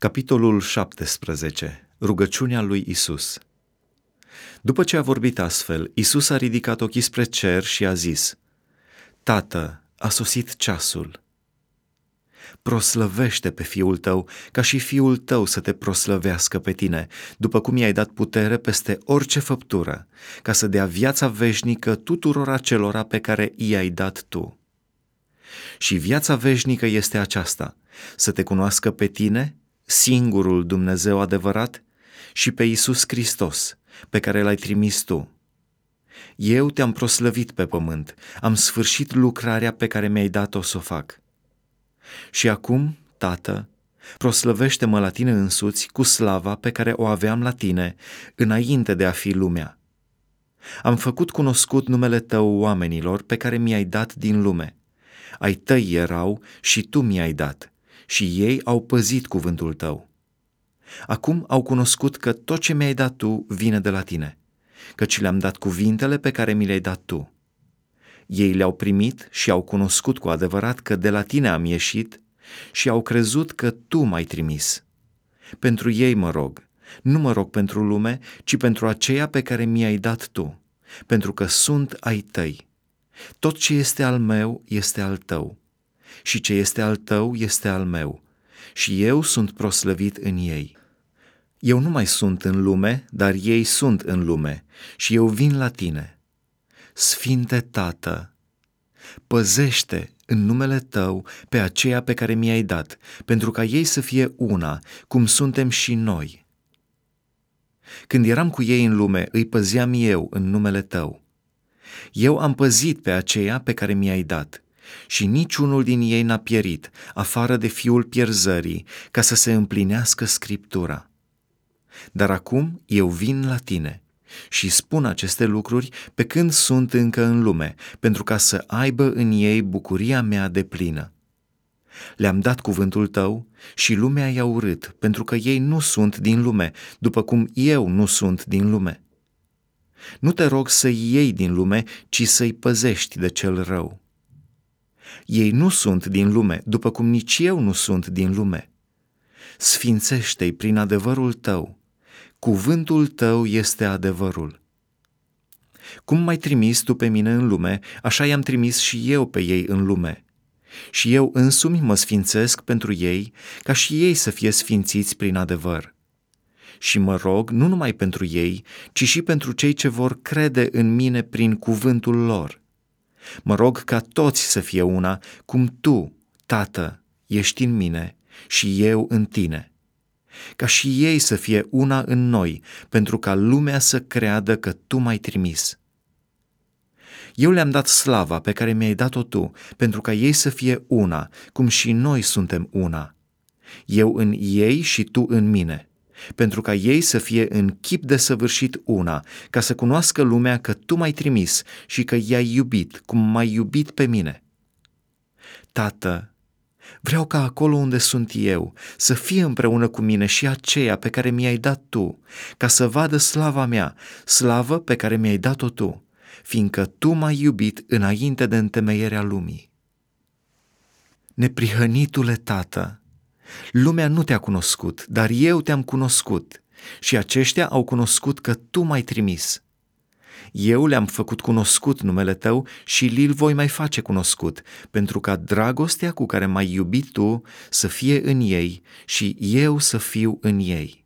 Capitolul 17. Rugăciunea lui Isus. După ce a vorbit astfel, Isus a ridicat ochii spre cer și a zis: Tată, a sosit ceasul. Proslăvește pe fiul tău, ca și fiul tău să te proslăvească pe tine, după cum i-ai dat putere peste orice făptură, ca să dea viața veșnică tuturor acelora pe care i-ai dat tu. Și viața veșnică este aceasta, să te cunoască pe tine, singurul Dumnezeu adevărat, și pe Isus Hristos, pe care l-ai trimis tu. Eu te-am proslăvit pe pământ, am sfârșit lucrarea pe care mi-ai dat-o să o fac. Și acum, Tată, proslăvește-mă la tine însuți cu slava pe care o aveam la tine înainte de a fi lumea. Am făcut cunoscut numele tău oamenilor pe care mi-ai dat din lume. Ai tăi erau și tu mi-ai dat și ei au păzit cuvântul tău. Acum au cunoscut că tot ce mi-ai dat tu vine de la tine, căci le-am dat cuvintele pe care mi le-ai dat tu. Ei le-au primit și au cunoscut cu adevărat că de la tine am ieșit și au crezut că tu m-ai trimis. Pentru ei mă rog, nu mă rog pentru lume, ci pentru aceea pe care mi-ai dat tu, pentru că sunt ai tăi. Tot ce este al meu este al tău și ce este al tău este al meu, și eu sunt proslăvit în ei. Eu nu mai sunt în lume, dar ei sunt în lume, și eu vin la tine. Sfinte Tată, păzește în numele Tău pe aceea pe care mi-ai dat, pentru ca ei să fie una, cum suntem și noi. Când eram cu ei în lume, îi păzeam eu în numele Tău. Eu am păzit pe aceea pe care mi-ai dat și niciunul din ei n-a pierit, afară de fiul pierzării, ca să se împlinească scriptura. Dar acum eu vin la tine și spun aceste lucruri pe când sunt încă în lume, pentru ca să aibă în ei bucuria mea de plină. Le-am dat cuvântul tău și lumea i-a urât, pentru că ei nu sunt din lume, după cum eu nu sunt din lume. Nu te rog să-i iei din lume, ci să-i păzești de cel rău. Ei nu sunt din lume, după cum nici eu nu sunt din lume. Sfințește-i prin adevărul tău. Cuvântul tău este adevărul. Cum m-ai trimis tu pe mine în lume, așa i-am trimis și eu pe ei în lume. Și eu însumi mă sfințesc pentru ei, ca și ei să fie sfințiți prin adevăr. Și mă rog nu numai pentru ei, ci și pentru cei ce vor crede în mine prin cuvântul lor Mă rog ca toți să fie una, cum tu, Tată, ești în mine și eu în tine. Ca și ei să fie una în noi, pentru ca lumea să creadă că tu m-ai trimis. Eu le-am dat slava pe care mi-ai dat-o tu, pentru ca ei să fie una, cum și noi suntem una. Eu în ei și tu în mine pentru ca ei să fie în chip de săvârșit una, ca să cunoască lumea că tu m-ai trimis și că i-ai iubit, cum m-ai iubit pe mine. Tată, vreau ca acolo unde sunt eu să fie împreună cu mine și aceea pe care mi-ai dat tu, ca să vadă slava mea, slavă pe care mi-ai dat-o tu, fiindcă tu m-ai iubit înainte de întemeierea lumii. Neprihănitule Tată, Lumea nu te-a cunoscut, dar eu te-am cunoscut și aceștia au cunoscut că tu m-ai trimis. Eu le-am făcut cunoscut numele tău și li-l voi mai face cunoscut, pentru ca dragostea cu care m-ai iubit tu să fie în ei și eu să fiu în ei.